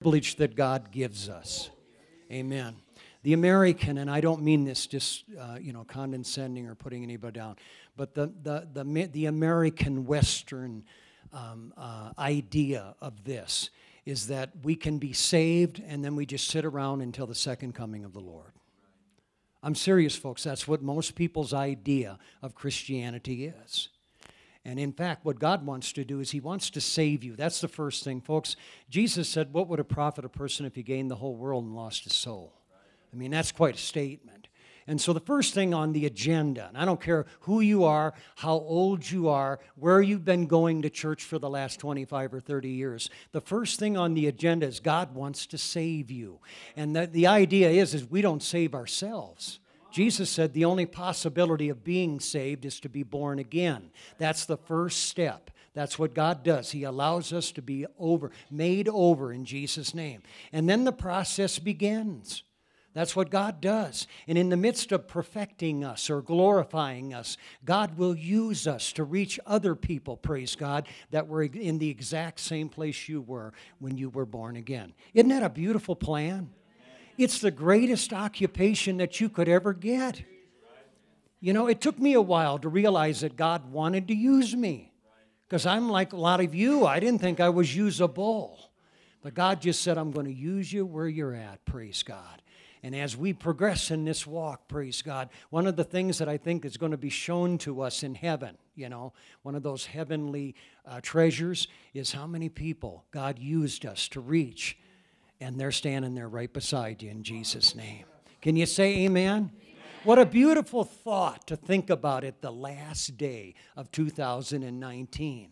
privilege that God gives us. Amen. The American, and I don't mean this just uh, you know condescending or putting anybody down, but the the the, the American Western um, uh, idea of this is that we can be saved and then we just sit around until the second coming of the Lord. I'm serious, folks. That's what most people's idea of Christianity is. And in fact, what God wants to do is He wants to save you. That's the first thing, folks. Jesus said, What would it profit a person if he gained the whole world and lost his soul? I mean, that's quite a statement. And so, the first thing on the agenda, and I don't care who you are, how old you are, where you've been going to church for the last 25 or 30 years, the first thing on the agenda is God wants to save you. And the, the idea is, is we don't save ourselves. Jesus said the only possibility of being saved is to be born again. That's the first step. That's what God does. He allows us to be over, made over in Jesus' name. And then the process begins. That's what God does. And in the midst of perfecting us or glorifying us, God will use us to reach other people, praise God, that were in the exact same place you were when you were born again. Isn't that a beautiful plan? It's the greatest occupation that you could ever get. You know, it took me a while to realize that God wanted to use me. Because I'm like a lot of you, I didn't think I was usable. But God just said, I'm going to use you where you're at, praise God. And as we progress in this walk, praise God, one of the things that I think is going to be shown to us in heaven, you know, one of those heavenly uh, treasures is how many people God used us to reach and they're standing there right beside you in Jesus' name. Can you say amen? What a beautiful thought to think about it the last day of 2019.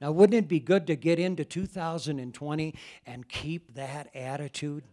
Now, wouldn't it be good to get into 2020 and keep that attitude?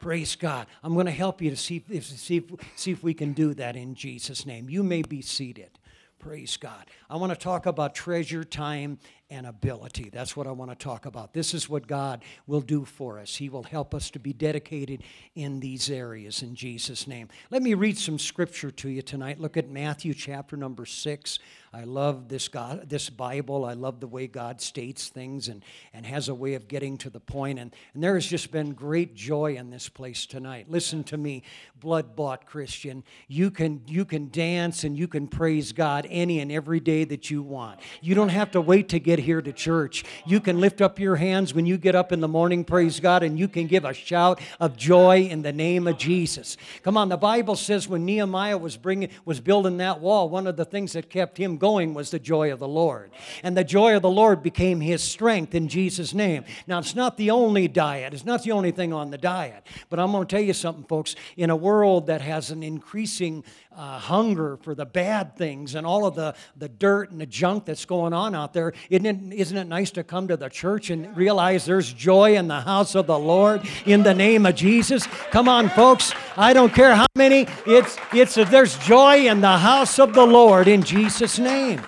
Praise God. I'm going to help you to see if, see, if, see if we can do that in Jesus' name. You may be seated. Praise God. I want to talk about treasure, time, and ability. That's what I want to talk about. This is what God will do for us. He will help us to be dedicated in these areas in Jesus' name. Let me read some scripture to you tonight. Look at Matthew chapter number 6. I love this God, this Bible. I love the way God states things and, and has a way of getting to the point. And, and there has just been great joy in this place tonight. Listen to me, blood bought Christian. You can, you can dance and you can praise God any and every day that you want. You don't have to wait to get get here to church. You can lift up your hands when you get up in the morning, praise God, and you can give a shout of joy in the name of Jesus. Come on, the Bible says when Nehemiah was bringing was building that wall, one of the things that kept him going was the joy of the Lord. And the joy of the Lord became his strength in Jesus name. Now, it's not the only diet. It's not the only thing on the diet. But I'm going to tell you something folks, in a world that has an increasing uh, hunger for the bad things and all of the, the dirt and the junk that's going on out there, isn't it, isn't it nice to come to the church and realize there's joy in the house of the Lord in the name of Jesus? Come on, folks. I don't care how many, it's, it's, there's joy in the house of the Lord in Jesus' name.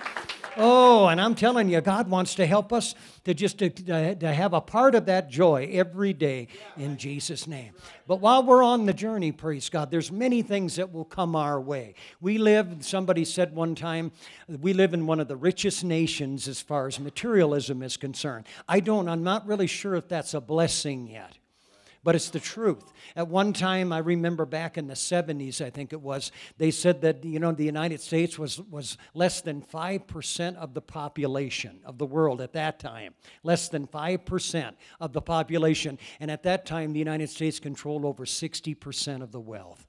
Oh, and I'm telling you, God wants to help us to just to, to have a part of that joy every day in Jesus' name. But while we're on the journey, praise God, there's many things that will come our way. We live, somebody said one time, we live in one of the richest nations as far as materialism is concerned. I don't, I'm not really sure if that's a blessing yet but it's the truth. At one time, I remember back in the 70s, I think it was, they said that, you know, the United States was, was less than 5% of the population of the world at that time. Less than 5% of the population. And at that time, the United States controlled over 60% of the wealth.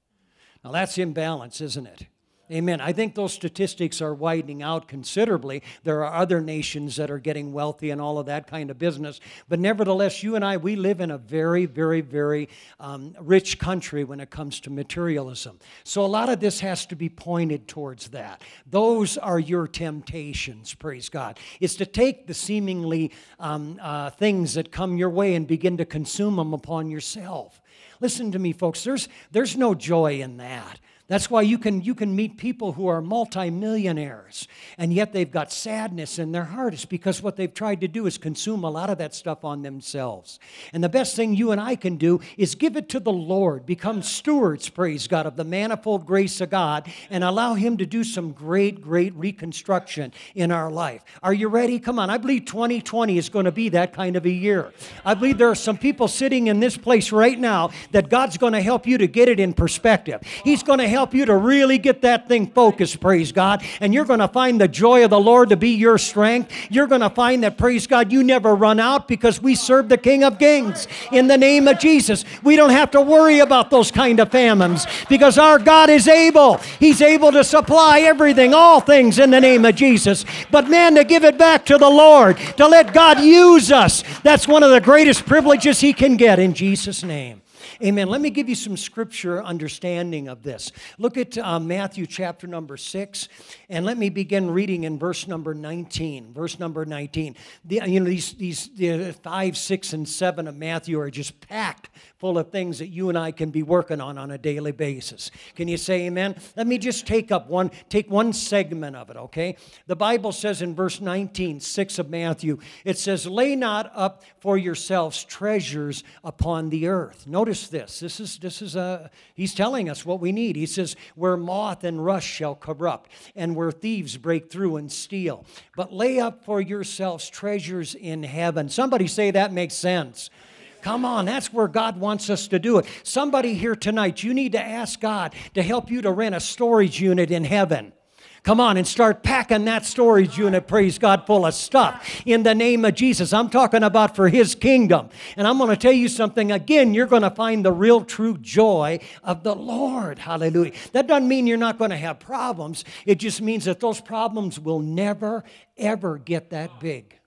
Now, that's imbalance, isn't it? Amen. I think those statistics are widening out considerably. There are other nations that are getting wealthy and all of that kind of business. But nevertheless, you and I, we live in a very, very, very um, rich country when it comes to materialism. So a lot of this has to be pointed towards that. Those are your temptations, praise God. Is to take the seemingly um, uh, things that come your way and begin to consume them upon yourself. Listen to me, folks. There's, there's no joy in that. That's why you can, you can meet people who are multimillionaires and yet they've got sadness in their heart. It's because what they've tried to do is consume a lot of that stuff on themselves. And the best thing you and I can do is give it to the Lord, become stewards, praise God, of the manifold grace of God, and allow Him to do some great, great reconstruction in our life. Are you ready? Come on. I believe 2020 is going to be that kind of a year. I believe there are some people sitting in this place right now that God's going to help you to get it in perspective. He's going to help help you to really get that thing focused, praise God. And you're going to find the joy of the Lord to be your strength. You're going to find that, praise God, you never run out because we serve the King of Kings in the name of Jesus. We don't have to worry about those kind of famines because our God is able. He's able to supply everything, all things in the name of Jesus. But man, to give it back to the Lord, to let God use us, that's one of the greatest privileges He can get in Jesus' name. Amen. Let me give you some scripture understanding of this. Look at uh, Matthew chapter number 6, and let me begin reading in verse number 19. Verse number 19. The, you know, these, these the 5, 6, and 7 of Matthew are just packed full of things that you and I can be working on on a daily basis. Can you say amen? Let me just take up one, take one segment of it, okay? The Bible says in verse 19, 6 of Matthew, it says, Lay not up for yourselves treasures upon the earth. Notice this. This is, this is a, he's telling us what we need. He says, Where moth and rust shall corrupt, and where thieves break through and steal. But lay up for yourselves treasures in heaven. Somebody say that makes sense. Come on, that's where God wants us to do it. Somebody here tonight, you need to ask God to help you to rent a storage unit in heaven. Come on and start packing that storage unit, praise God, full of stuff in the name of Jesus. I'm talking about for His kingdom. And I'm going to tell you something again, you're going to find the real true joy of the Lord. Hallelujah. That doesn't mean you're not going to have problems, it just means that those problems will never, ever get that big.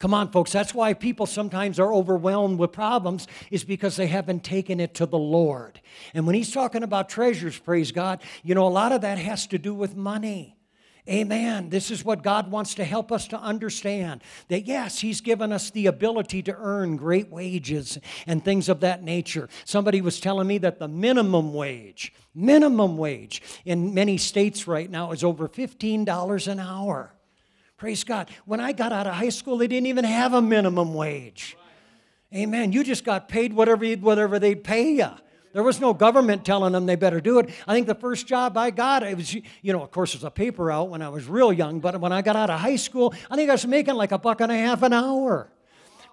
Come on, folks. That's why people sometimes are overwhelmed with problems, is because they haven't taken it to the Lord. And when he's talking about treasures, praise God, you know, a lot of that has to do with money. Amen. This is what God wants to help us to understand that yes, He's given us the ability to earn great wages and things of that nature. Somebody was telling me that the minimum wage, minimum wage in many states right now is over $15 an hour. Praise God. When I got out of high school, they didn't even have a minimum wage. Amen. You just got paid whatever, whatever they'd pay you. There was no government telling them they better do it. I think the first job I got, it was, you know, of course, it was a paper out when I was real young, but when I got out of high school, I think I was making like a buck and a half an hour.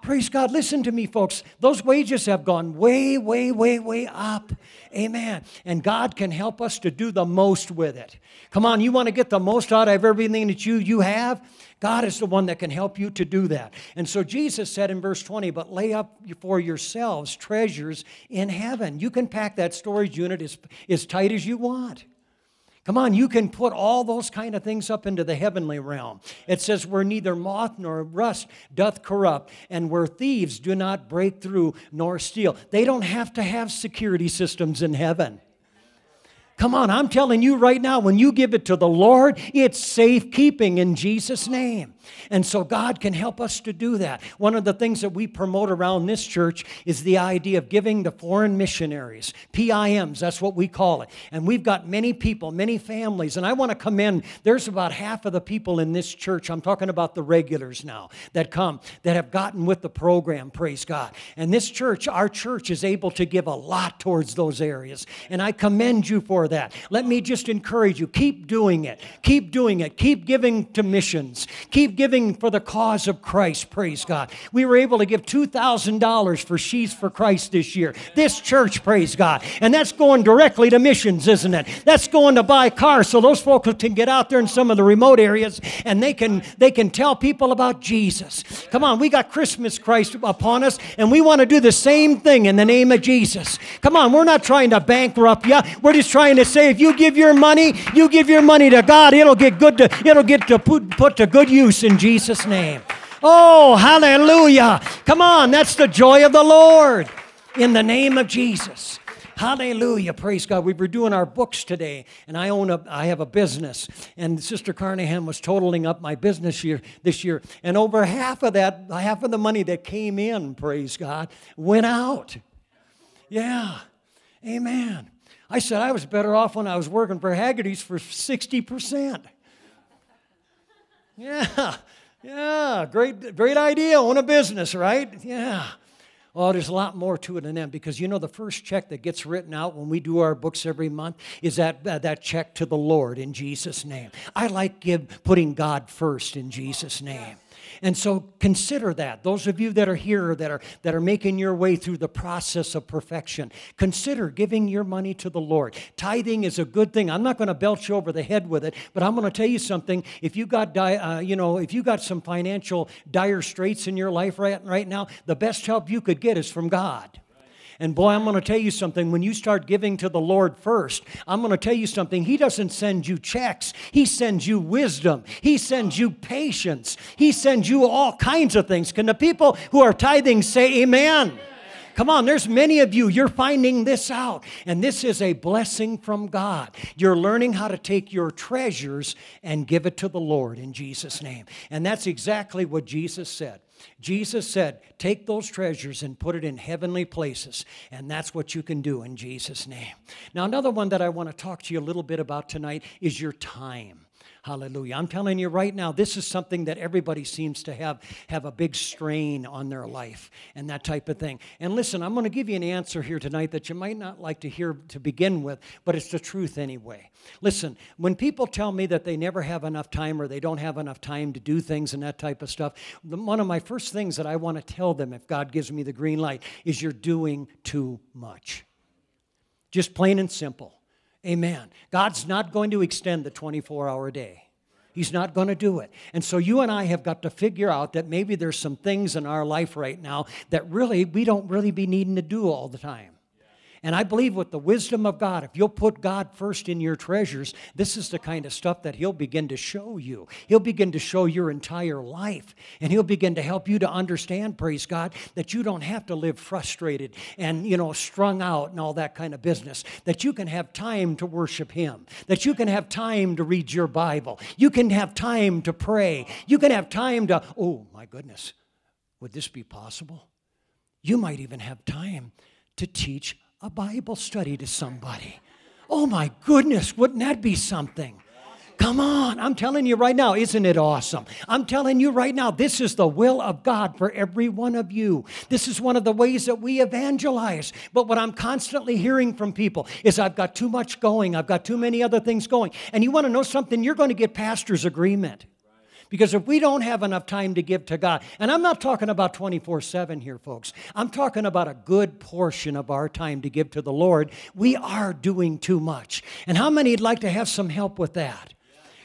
Praise God. Listen to me, folks. Those wages have gone way, way, way, way up. Amen. And God can help us to do the most with it. Come on, you want to get the most out of everything that you, you have? God is the one that can help you to do that. And so Jesus said in verse 20, but lay up for yourselves treasures in heaven. You can pack that storage unit as, as tight as you want. Come on, you can put all those kind of things up into the heavenly realm. It says, where neither moth nor rust doth corrupt, and where thieves do not break through nor steal. They don't have to have security systems in heaven. Come on, I'm telling you right now, when you give it to the Lord, it's safekeeping in Jesus' name. And so God can help us to do that. One of the things that we promote around this church is the idea of giving to foreign missionaries, PIMs, that's what we call it. And we've got many people, many families, and I want to commend, there's about half of the people in this church, I'm talking about the regulars now, that come, that have gotten with the program, praise God. And this church, our church, is able to give a lot towards those areas. And I commend you for that. Let me just encourage you keep doing it, keep doing it, keep giving to missions, keep giving for the cause of Christ, praise God. We were able to give $2,000 for Sheaves for Christ this year. This church, praise God. And that's going directly to missions, isn't it? That's going to buy cars so those folks can get out there in some of the remote areas and they can they can tell people about Jesus. Come on, we got Christmas Christ upon us and we want to do the same thing in the name of Jesus. Come on, we're not trying to bankrupt you. We're just trying to say if you give your money, you give your money to God, it'll get good to it'll get to put, put to good use in Jesus' name. Oh, hallelujah. Come on, that's the joy of the Lord in the name of Jesus. Hallelujah. Praise God. We were doing our books today, and I own a I have a business. And Sister Carnahan was totaling up my business year this year. And over half of that, half of the money that came in, praise God, went out. Yeah. Amen. I said I was better off when I was working for Haggerty's for 60%. Yeah, yeah, great, great idea. Own a business, right? Yeah. Oh, there's a lot more to it than that because you know the first check that gets written out when we do our books every month is that uh, that check to the Lord in Jesus' name. I like give putting God first in Jesus' name. And so consider that. Those of you that are here that are, that are making your way through the process of perfection, consider giving your money to the Lord. Tithing is a good thing. I'm not going to belch you over the head with it, but I'm going to tell you something. If you got, uh, you know, if you got some financial dire straits in your life right, right now, the best help you could get is from God. And boy, I'm going to tell you something. When you start giving to the Lord first, I'm going to tell you something. He doesn't send you checks, He sends you wisdom, He sends you patience, He sends you all kinds of things. Can the people who are tithing say amen? Come on, there's many of you, you're finding this out. And this is a blessing from God. You're learning how to take your treasures and give it to the Lord in Jesus' name. And that's exactly what Jesus said. Jesus said, Take those treasures and put it in heavenly places. And that's what you can do in Jesus' name. Now, another one that I want to talk to you a little bit about tonight is your time. Hallelujah. I'm telling you right now, this is something that everybody seems to have, have a big strain on their life and that type of thing. And listen, I'm going to give you an answer here tonight that you might not like to hear to begin with, but it's the truth anyway. Listen, when people tell me that they never have enough time or they don't have enough time to do things and that type of stuff, one of my first things that I want to tell them, if God gives me the green light, is you're doing too much. Just plain and simple. Amen. God's not going to extend the 24 hour day. He's not going to do it. And so you and I have got to figure out that maybe there's some things in our life right now that really we don't really be needing to do all the time. And I believe with the wisdom of God, if you'll put God first in your treasures, this is the kind of stuff that He'll begin to show you. He'll begin to show your entire life. And He'll begin to help you to understand, praise God, that you don't have to live frustrated and, you know, strung out and all that kind of business. That you can have time to worship Him. That you can have time to read your Bible. You can have time to pray. You can have time to, oh my goodness, would this be possible? You might even have time to teach a Bible study to somebody. Oh my goodness, wouldn't that be something? Come on, I'm telling you right now, isn't it awesome? I'm telling you right now, this is the will of God for every one of you. This is one of the ways that we evangelize. But what I'm constantly hearing from people is I've got too much going, I've got too many other things going. And you want to know something? You're going to get pastor's agreement. Because if we don't have enough time to give to God, and I'm not talking about 24 7 here, folks, I'm talking about a good portion of our time to give to the Lord, we are doing too much. And how many would like to have some help with that?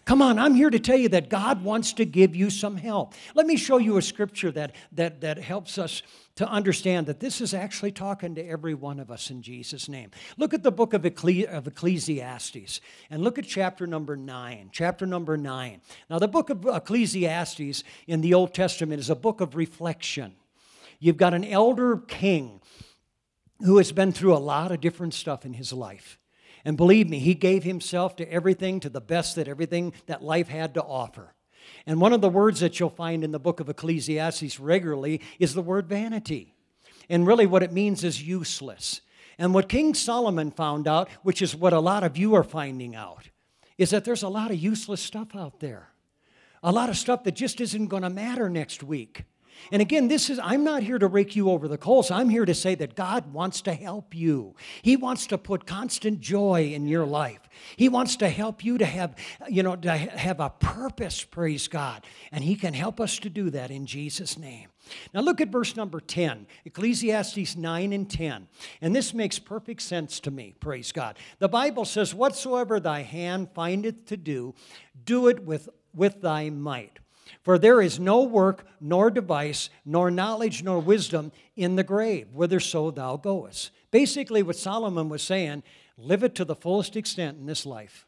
Come on, I'm here to tell you that God wants to give you some help. Let me show you a scripture that, that, that helps us to understand that this is actually talking to every one of us in Jesus' name. Look at the book of, Ecclesi- of Ecclesiastes and look at chapter number nine. Chapter number nine. Now, the book of Ecclesiastes in the Old Testament is a book of reflection. You've got an elder king who has been through a lot of different stuff in his life. And believe me, he gave himself to everything, to the best that everything that life had to offer. And one of the words that you'll find in the book of Ecclesiastes regularly is the word vanity. And really, what it means is useless. And what King Solomon found out, which is what a lot of you are finding out, is that there's a lot of useless stuff out there. A lot of stuff that just isn't going to matter next week. And again, this is, I'm not here to rake you over the coals. I'm here to say that God wants to help you. He wants to put constant joy in your life. He wants to help you to have, you know, to have a purpose, praise God. And He can help us to do that in Jesus' name. Now look at verse number 10, Ecclesiastes 9 and 10. And this makes perfect sense to me, praise God. The Bible says, Whatsoever thy hand findeth to do, do it with, with thy might. For there is no work, nor device, nor knowledge, nor wisdom in the grave, whitherso thou goest. Basically, what Solomon was saying, live it to the fullest extent in this life.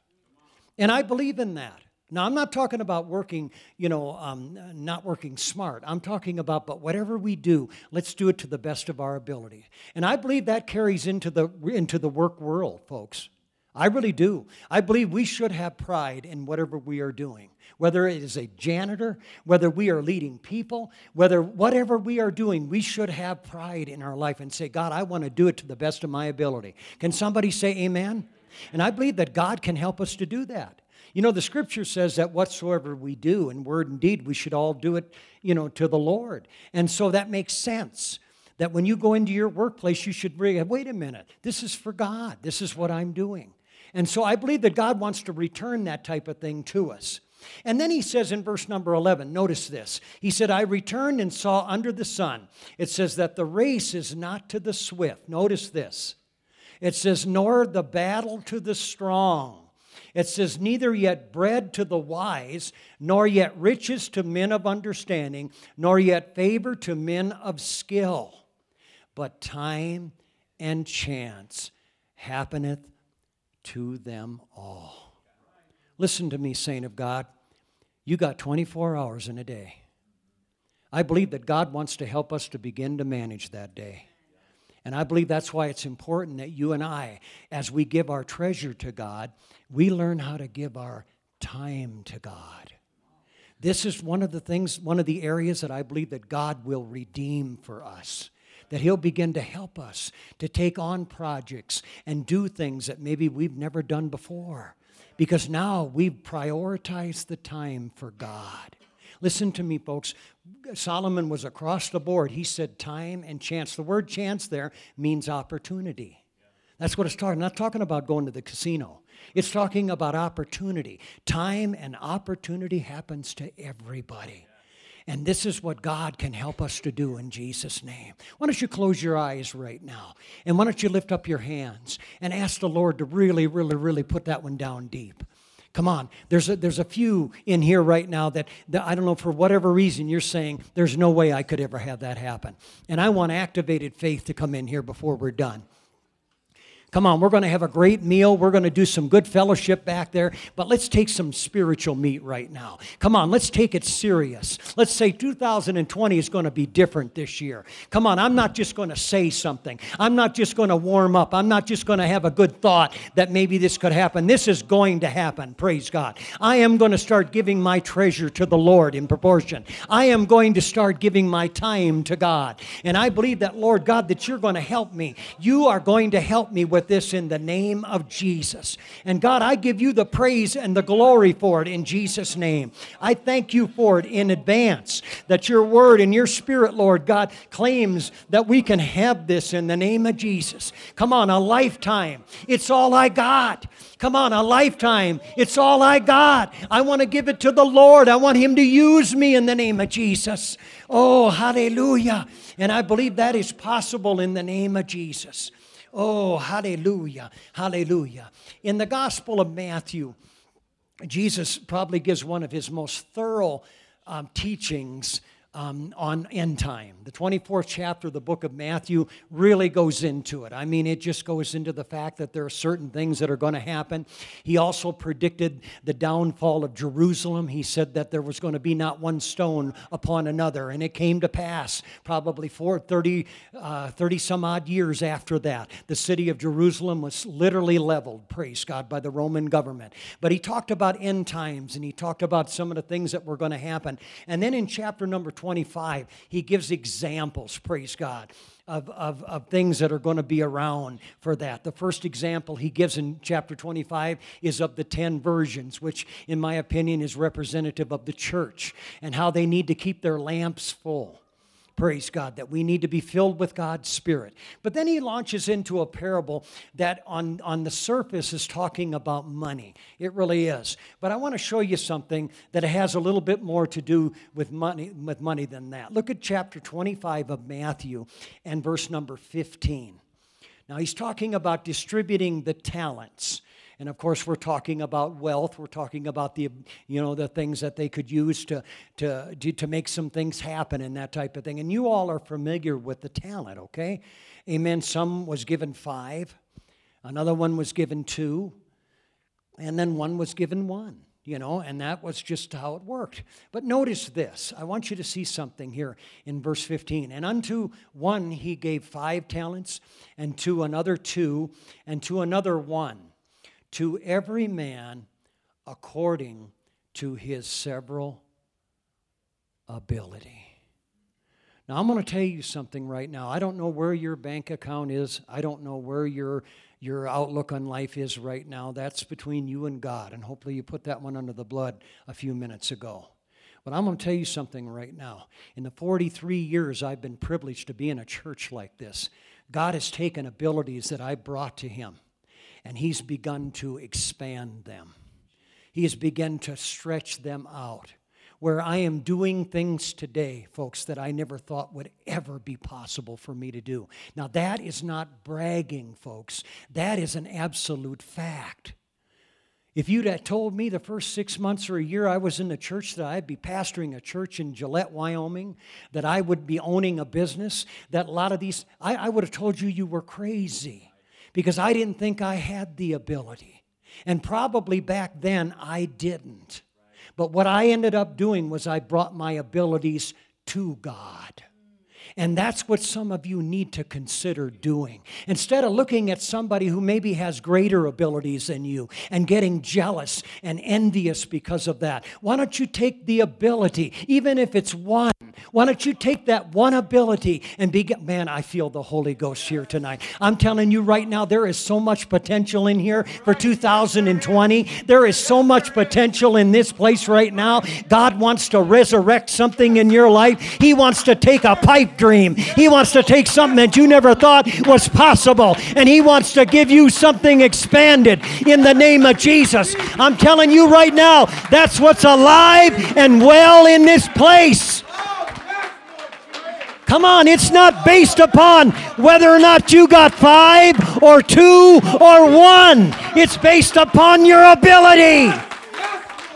And I believe in that. Now, I'm not talking about working, you know, um, not working smart. I'm talking about, but whatever we do, let's do it to the best of our ability. And I believe that carries into the, into the work world, folks. I really do. I believe we should have pride in whatever we are doing. Whether it is a janitor, whether we are leading people, whether whatever we are doing, we should have pride in our life and say, God, I want to do it to the best of my ability. Can somebody say amen? And I believe that God can help us to do that. You know, the scripture says that whatsoever we do in word and deed, we should all do it, you know, to the Lord. And so that makes sense that when you go into your workplace, you should bring, wait a minute, this is for God. This is what I'm doing. And so I believe that God wants to return that type of thing to us. And then he says in verse number 11, notice this. He said, I returned and saw under the sun. It says that the race is not to the swift. Notice this. It says, nor the battle to the strong. It says, neither yet bread to the wise, nor yet riches to men of understanding, nor yet favor to men of skill. But time and chance happeneth to them all. Listen to me, saint of God. You got 24 hours in a day. I believe that God wants to help us to begin to manage that day. And I believe that's why it's important that you and I, as we give our treasure to God, we learn how to give our time to God. This is one of the things, one of the areas that I believe that God will redeem for us that He'll begin to help us to take on projects and do things that maybe we've never done before. Because now we've prioritized the time for God. Listen to me, folks. Solomon was across the board. He said time and chance. The word chance there means opportunity. That's what it's talking. Not talking about going to the casino. It's talking about opportunity. Time and opportunity happens to everybody. And this is what God can help us to do in Jesus' name. Why don't you close your eyes right now? And why don't you lift up your hands and ask the Lord to really, really, really put that one down deep? Come on, there's a, there's a few in here right now that, that I don't know, for whatever reason, you're saying, there's no way I could ever have that happen. And I want activated faith to come in here before we're done. Come on, we're going to have a great meal. We're going to do some good fellowship back there, but let's take some spiritual meat right now. Come on, let's take it serious. Let's say 2020 is going to be different this year. Come on, I'm not just going to say something. I'm not just going to warm up. I'm not just going to have a good thought that maybe this could happen. This is going to happen. Praise God. I am going to start giving my treasure to the Lord in proportion. I am going to start giving my time to God. And I believe that, Lord God, that you're going to help me. You are going to help me with this in the name of Jesus. And God, I give you the praise and the glory for it in Jesus' name. I thank you for it in advance that your word and your spirit, Lord God, claims that we can have this in the name of Jesus. Come on, a lifetime. It's all I got. Come on, a lifetime. It's all I got. I want to give it to the Lord. I want Him to use me in the name of Jesus. Oh, hallelujah. And I believe that is possible in the name of Jesus. Oh, hallelujah, hallelujah. In the Gospel of Matthew, Jesus probably gives one of his most thorough um, teachings um, on end time. The 24th chapter of the book of Matthew really goes into it. I mean, it just goes into the fact that there are certain things that are going to happen. He also predicted the downfall of Jerusalem. He said that there was going to be not one stone upon another, and it came to pass probably for 30, uh, 30 some odd years after that. The city of Jerusalem was literally leveled, praise God, by the Roman government. But he talked about end times and he talked about some of the things that were going to happen. And then in chapter number 25, he gives examples, praise God, of, of, of things that are going to be around for that. The first example he gives in chapter 25 is of the 10 virgins, which, in my opinion, is representative of the church and how they need to keep their lamps full. Praise God, that we need to be filled with God's Spirit. But then he launches into a parable that on, on the surface is talking about money. It really is. But I want to show you something that has a little bit more to do with money, with money than that. Look at chapter 25 of Matthew and verse number 15. Now he's talking about distributing the talents. And of course, we're talking about wealth. We're talking about the, you know, the things that they could use to, to, to make some things happen and that type of thing. And you all are familiar with the talent, okay? Amen. Some was given five, another one was given two, and then one was given one you know, and that was just how it worked. But notice this. I want you to see something here in verse 15. And unto one he gave five talents, and to another two, and to another one to every man according to his several ability. Now, I'm going to tell you something right now. I don't know where your bank account is. I don't know where your, your outlook on life is right now. That's between you and God. And hopefully, you put that one under the blood a few minutes ago. But I'm going to tell you something right now. In the 43 years I've been privileged to be in a church like this, God has taken abilities that I brought to Him and He's begun to expand them. He has begun to stretch them out where I am doing things today, folks, that I never thought would ever be possible for me to do. Now, that is not bragging, folks. That is an absolute fact. If you'd have told me the first six months or a year I was in the church that I'd be pastoring a church in Gillette, Wyoming, that I would be owning a business, that a lot of these, I, I would have told you you were crazy because I didn't think I had the ability. And probably back then I didn't. But what I ended up doing was I brought my abilities to God. And that's what some of you need to consider doing. Instead of looking at somebody who maybe has greater abilities than you and getting jealous and envious because of that, why don't you take the ability, even if it's one, why don't you take that one ability and be, man, I feel the Holy Ghost here tonight. I'm telling you right now, there is so much potential in here for 2020. There is so much potential in this place right now. God wants to resurrect something in your life. He wants to take a pipe dream. He wants to take something that you never thought was possible, and He wants to give you something expanded in the name of Jesus. I'm telling you right now, that's what's alive and well in this place. Come on, it's not based upon whether or not you got five or two or one. It's based upon your ability.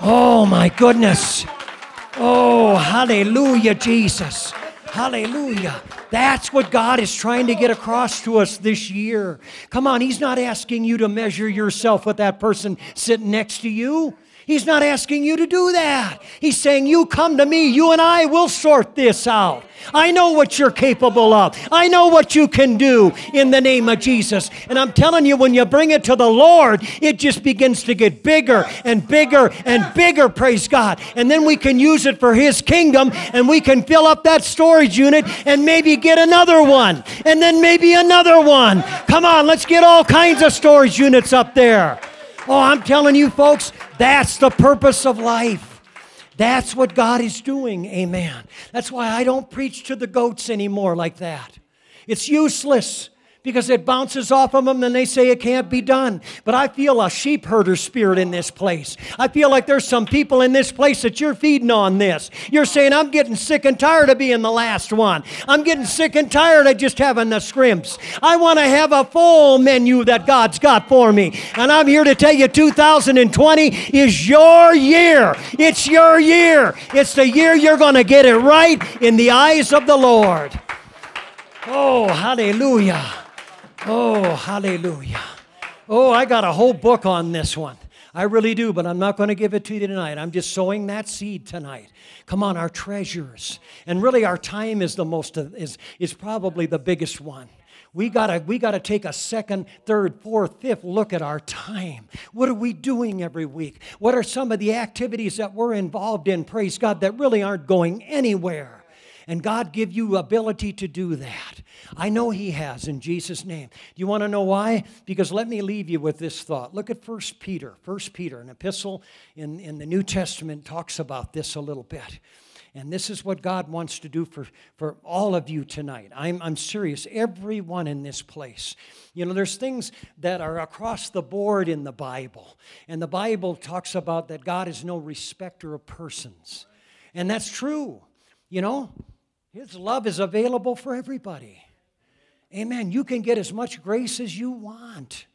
Oh, my goodness. Oh, hallelujah, Jesus. Hallelujah. That's what God is trying to get across to us this year. Come on, He's not asking you to measure yourself with that person sitting next to you. He's not asking you to do that. He's saying, You come to me, you and I will sort this out. I know what you're capable of. I know what you can do in the name of Jesus. And I'm telling you, when you bring it to the Lord, it just begins to get bigger and bigger and bigger, praise God. And then we can use it for His kingdom and we can fill up that storage unit and maybe get another one and then maybe another one. Come on, let's get all kinds of storage units up there. Oh, I'm telling you, folks, that's the purpose of life. That's what God is doing. Amen. That's why I don't preach to the goats anymore like that. It's useless because it bounces off of them and they say it can't be done. But I feel a sheep herder spirit in this place. I feel like there's some people in this place that you're feeding on this. You're saying, I'm getting sick and tired of being the last one. I'm getting sick and tired of just having the scrimps. I want to have a full menu that God's got for me. And I'm here to tell you 2020 is your year. It's your year. It's the year you're going to get it right in the eyes of the Lord. Oh, hallelujah. Oh, hallelujah. Oh, I got a whole book on this one. I really do, but I'm not going to give it to you tonight. I'm just sowing that seed tonight. Come on, our treasures. And really our time is the most is is probably the biggest one. We gotta, we gotta take a second, third, fourth, fifth look at our time. What are we doing every week? What are some of the activities that we're involved in, praise God, that really aren't going anywhere? And God give you ability to do that. I know He has in Jesus' name. Do you want to know why? Because let me leave you with this thought. Look at 1 Peter. 1 Peter, an epistle in, in the New Testament, talks about this a little bit. And this is what God wants to do for, for all of you tonight. I'm, I'm serious, everyone in this place. You know, there's things that are across the board in the Bible. And the Bible talks about that God is no respecter of persons. And that's true. You know, his love is available for everybody. Amen. You can get as much grace as you want.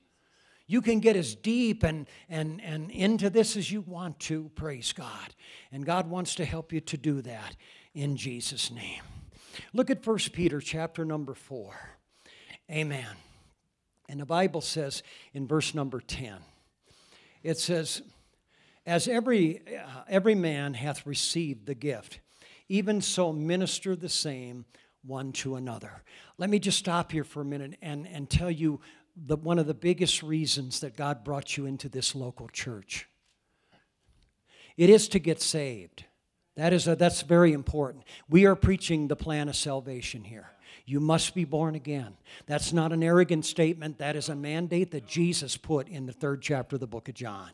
You can get as deep and, and, and into this as you want to, praise God. And God wants to help you to do that in Jesus' name. Look at 1 Peter chapter number 4. Amen. And the Bible says in verse number 10, it says, As every, uh, every man hath received the gift, even so minister the same one to another. Let me just stop here for a minute and, and tell you the, one of the biggest reasons that God brought you into this local church. It is to get saved. That is a, that's very important. We are preaching the plan of salvation here. You must be born again. That's not an arrogant statement. That is a mandate that Jesus put in the third chapter of the book of John.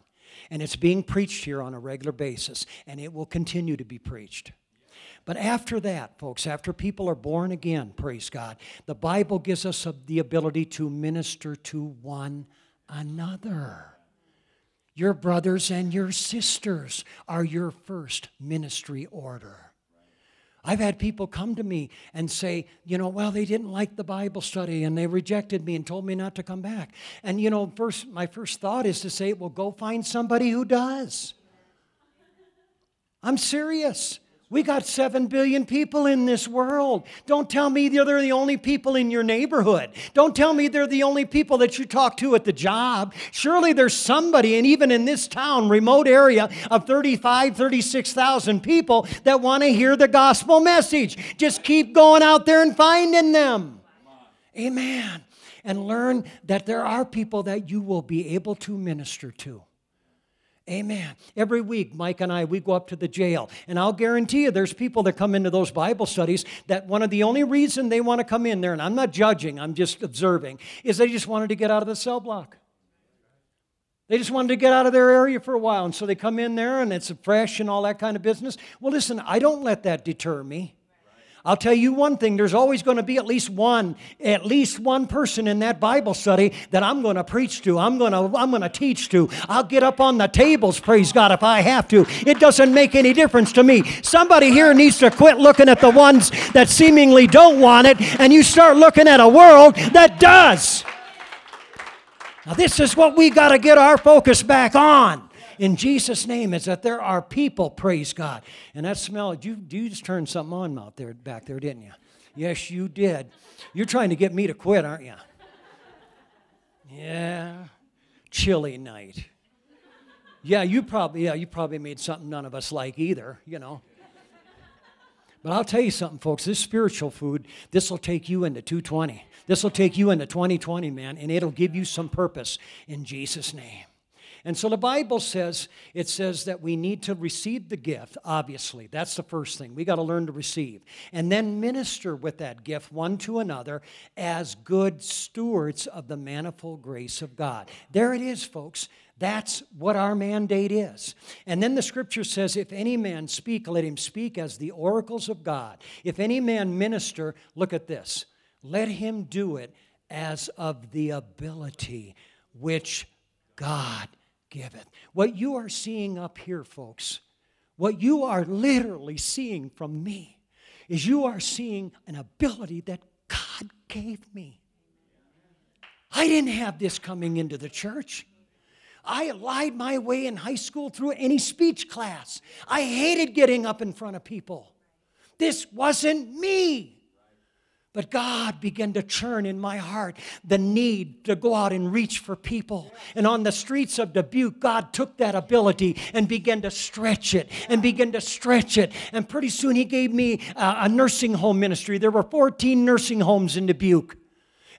And it's being preached here on a regular basis, and it will continue to be preached. But after that, folks, after people are born again, praise God, the Bible gives us the ability to minister to one another. Your brothers and your sisters are your first ministry order. I've had people come to me and say, you know, well, they didn't like the Bible study and they rejected me and told me not to come back. And, you know, first, my first thought is to say, well, go find somebody who does. I'm serious. We got 7 billion people in this world. Don't tell me they're the only people in your neighborhood. Don't tell me they're the only people that you talk to at the job. Surely there's somebody, and even in this town, remote area of 35, 36,000 people that want to hear the gospel message. Just keep going out there and finding them. Amen. And learn that there are people that you will be able to minister to. Amen. Every week, Mike and I, we go up to the jail. And I'll guarantee you, there's people that come into those Bible studies that one of the only reason they want to come in there, and I'm not judging, I'm just observing, is they just wanted to get out of the cell block. They just wanted to get out of their area for a while. And so they come in there and it's fresh and all that kind of business. Well, listen, I don't let that deter me. I'll tell you one thing, there's always going to be at least one, at least one person in that Bible study that I'm going to preach to. I'm going to I'm going to teach to. I'll get up on the tables, praise God, if I have to. It doesn't make any difference to me. Somebody here needs to quit looking at the ones that seemingly don't want it and you start looking at a world that does. Now this is what we got to get our focus back on in Jesus' name is that there are people, praise God. And that smell, you, you just turned something on out there back there, didn't you? Yes, you did. You're trying to get me to quit, aren't you? Yeah. Chilly night. Yeah, you probably yeah, you probably made something none of us like either, you know. But I'll tell you something, folks, this spiritual food, this will take you into 220. This will take you into 2020, man, and it'll give you some purpose in Jesus' name. And so the Bible says, it says that we need to receive the gift, obviously. That's the first thing. We got to learn to receive. And then minister with that gift one to another as good stewards of the manifold grace of God. There it is, folks. That's what our mandate is. And then the scripture says, If any man speak, let him speak as the oracles of God. If any man minister, look at this, let him do it as of the ability which God giveth. What you are seeing up here, folks, what you are literally seeing from me is you are seeing an ability that God gave me. I didn't have this coming into the church. I lied my way in high school through any speech class. I hated getting up in front of people. This wasn't me. But God began to churn in my heart the need to go out and reach for people. And on the streets of Dubuque, God took that ability and began to stretch it and began to stretch it. And pretty soon He gave me a, nursing home ministry. There were 14 nursing homes in Dubuque.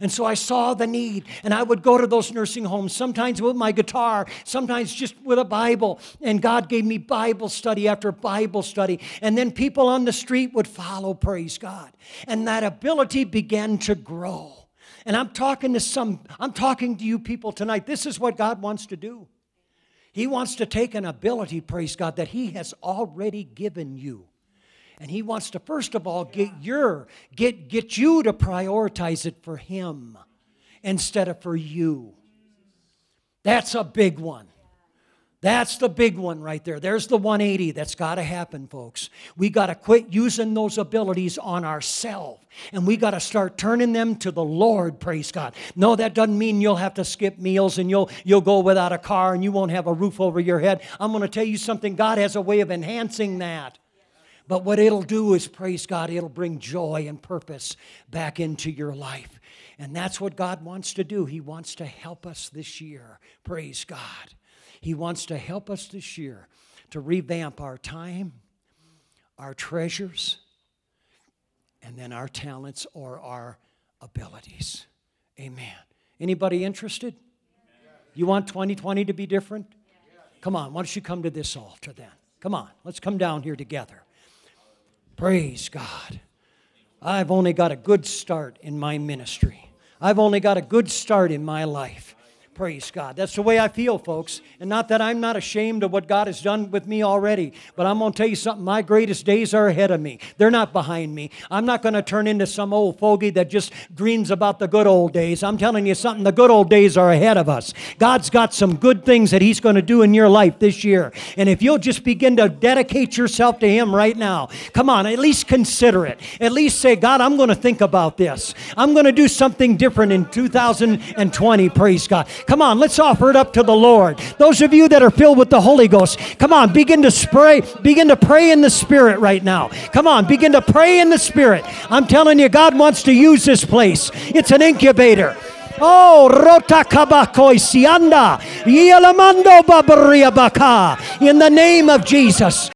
And so I saw the need, and I would go to those nursing homes, sometimes with my guitar, sometimes just with a Bible. And God gave me Bible study after Bible study. And then people on the street would follow, praise God. And that ability began to grow. And I'm talking to some, I'm talking to you people tonight. This is what God wants to do. He wants to take an ability, praise God, that He has already given you and he wants to first of all get your get get you to prioritize it for him instead of for you. That's a big one. That's the big one right there. There's the 180 that's got to happen, folks. We got to quit using those abilities on ourselves and we got to start turning them to the Lord, praise God. No, that doesn't mean you'll have to skip meals and you'll you'll go without a car and you won't have a roof over your head. I'm going to tell you something God has a way of enhancing that. But what it'll do is, praise God, it'll bring joy and purpose back into your life. And that's what God wants to do. He wants to help us this year. Praise God. He wants to help us this year to revamp our time, our treasures, and then our talents or our abilities. Amen. Anybody interested? You want 2020 to be different? Come on, why don't you come to this altar then? Come on, let's come down here together. Praise God. I've only got a good start in my ministry. I've only got a good start in my life. Praise God. That's the way I feel, folks. And not that I'm not ashamed of what God has done with me already, but I'm going to tell you something. My greatest days are ahead of me. They're not behind me. I'm not going to turn into some old fogey that just dreams about the good old days. I'm telling you something. The good old days are ahead of us. God's got some good things that He's going to do in your life this year. And if you'll just begin to dedicate yourself to Him right now, come on, at least consider it. At least say, God, I'm going to think about this. I'm going to do something different in 2020. Praise God. Come on, let's offer it up to the Lord. Those of you that are filled with the Holy Ghost, come on, begin to spray, begin to pray in the Spirit right now. Come on, begin to pray in the Spirit. I'm telling you, God wants to use this place. It's an incubator. Oh, rota kabakoi sianda, yelamando babaria baka. In the name of Jesus,